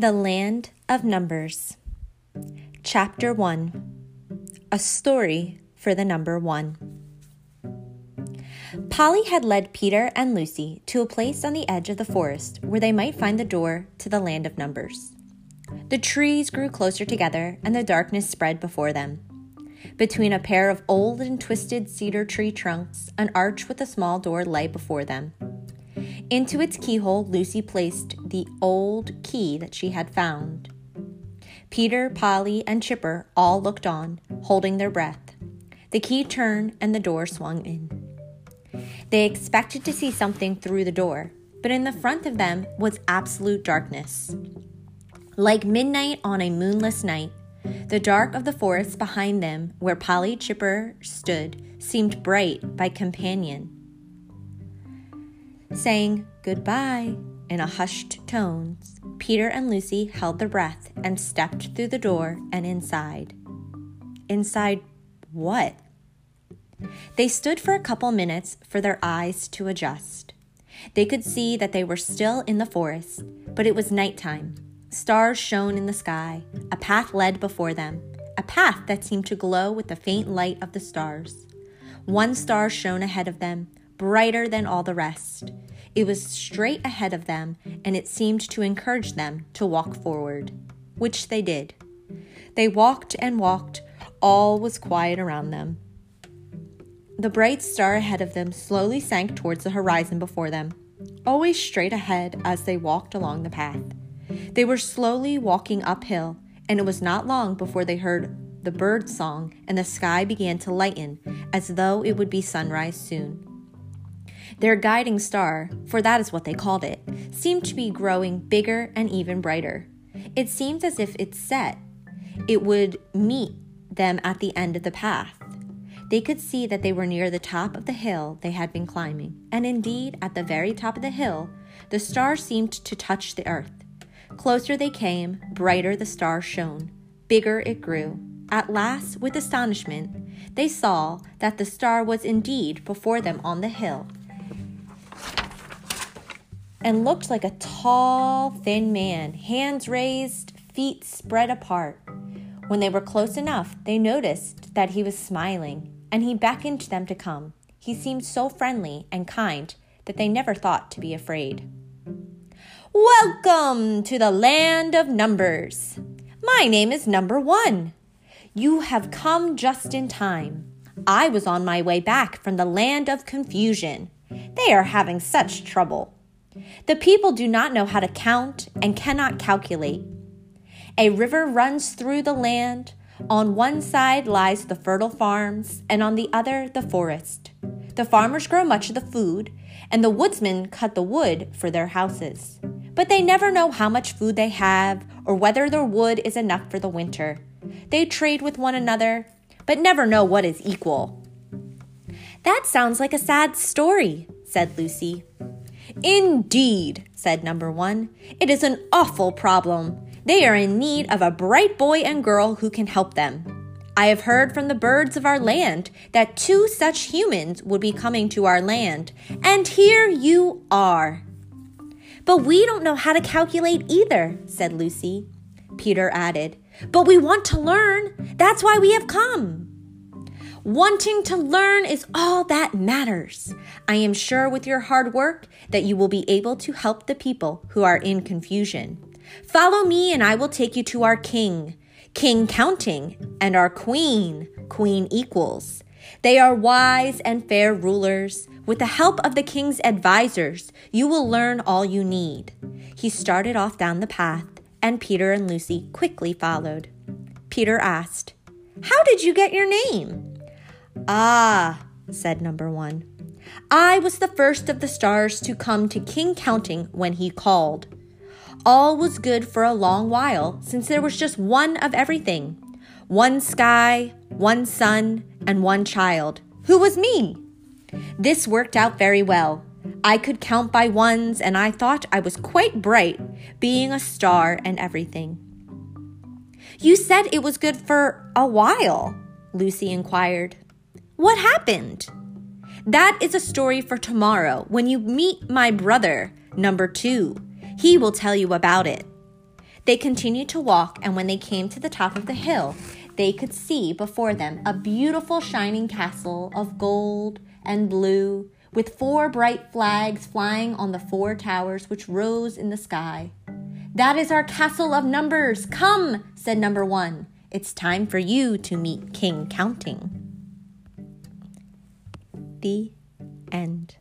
The Land of Numbers. Chapter 1 A Story for the Number One. Polly had led Peter and Lucy to a place on the edge of the forest where they might find the door to the land of numbers. The trees grew closer together and the darkness spread before them. Between a pair of old and twisted cedar tree trunks, an arch with a small door lay before them. Into its keyhole, Lucy placed the old key that she had found. Peter, Polly, and Chipper all looked on, holding their breath. The key turned and the door swung in. They expected to see something through the door, but in the front of them was absolute darkness. Like midnight on a moonless night, the dark of the forest behind them, where Polly Chipper stood, seemed bright by companion saying goodbye in a hushed tones, Peter and Lucy held their breath and stepped through the door and inside. Inside what? They stood for a couple minutes for their eyes to adjust. They could see that they were still in the forest, but it was nighttime. Stars shone in the sky. A path led before them, a path that seemed to glow with the faint light of the stars. One star shone ahead of them, brighter than all the rest. It was straight ahead of them, and it seemed to encourage them to walk forward, which they did. They walked and walked, all was quiet around them. The bright star ahead of them slowly sank towards the horizon before them, always straight ahead as they walked along the path. They were slowly walking uphill, and it was not long before they heard the bird song and the sky began to lighten as though it would be sunrise soon. Their guiding star, for that is what they called it, seemed to be growing bigger and even brighter. It seemed as if it set. It would meet them at the end of the path. They could see that they were near the top of the hill they had been climbing, and indeed, at the very top of the hill, the star seemed to touch the earth. Closer they came, brighter the star shone, bigger it grew. At last, with astonishment, they saw that the star was indeed before them on the hill, and looked like a tall, thin man, hands raised, feet spread apart. When they were close enough, they noticed that he was smiling, and he beckoned them to come. He seemed so friendly and kind that they never thought to be afraid. Welcome to the land of numbers. My name is Number One. You have come just in time. I was on my way back from the land of confusion. They are having such trouble. The people do not know how to count and cannot calculate. A river runs through the land. On one side lies the fertile farms, and on the other, the forest. The farmers grow much of the food, and the woodsmen cut the wood for their houses. But they never know how much food they have or whether their wood is enough for the winter. They trade with one another, but never know what is equal. That sounds like a sad story, said Lucy. Indeed, said number one. It is an awful problem. They are in need of a bright boy and girl who can help them. I have heard from the birds of our land that two such humans would be coming to our land, and here you are. But we don't know how to calculate either, said Lucy. Peter added, But we want to learn. That's why we have come. Wanting to learn is all that matters. I am sure with your hard work that you will be able to help the people who are in confusion. Follow me and I will take you to our king, King Counting, and our queen, Queen Equals. They are wise and fair rulers. With the help of the king's advisors, you will learn all you need. He started off down the path, and Peter and Lucy quickly followed. Peter asked, How did you get your name? Ah, said number one. I was the first of the stars to come to King Counting when he called. All was good for a long while, since there was just one of everything one sky, one sun, and one child, who was me. This worked out very well. I could count by ones, and I thought I was quite bright, being a star and everything. You said it was good for a while, Lucy inquired. What happened? That is a story for tomorrow when you meet my brother, number two. He will tell you about it. They continued to walk, and when they came to the top of the hill, they could see before them a beautiful shining castle of gold and blue, with four bright flags flying on the four towers which rose in the sky. That is our castle of numbers. Come, said number one. It's time for you to meet King Counting. The end.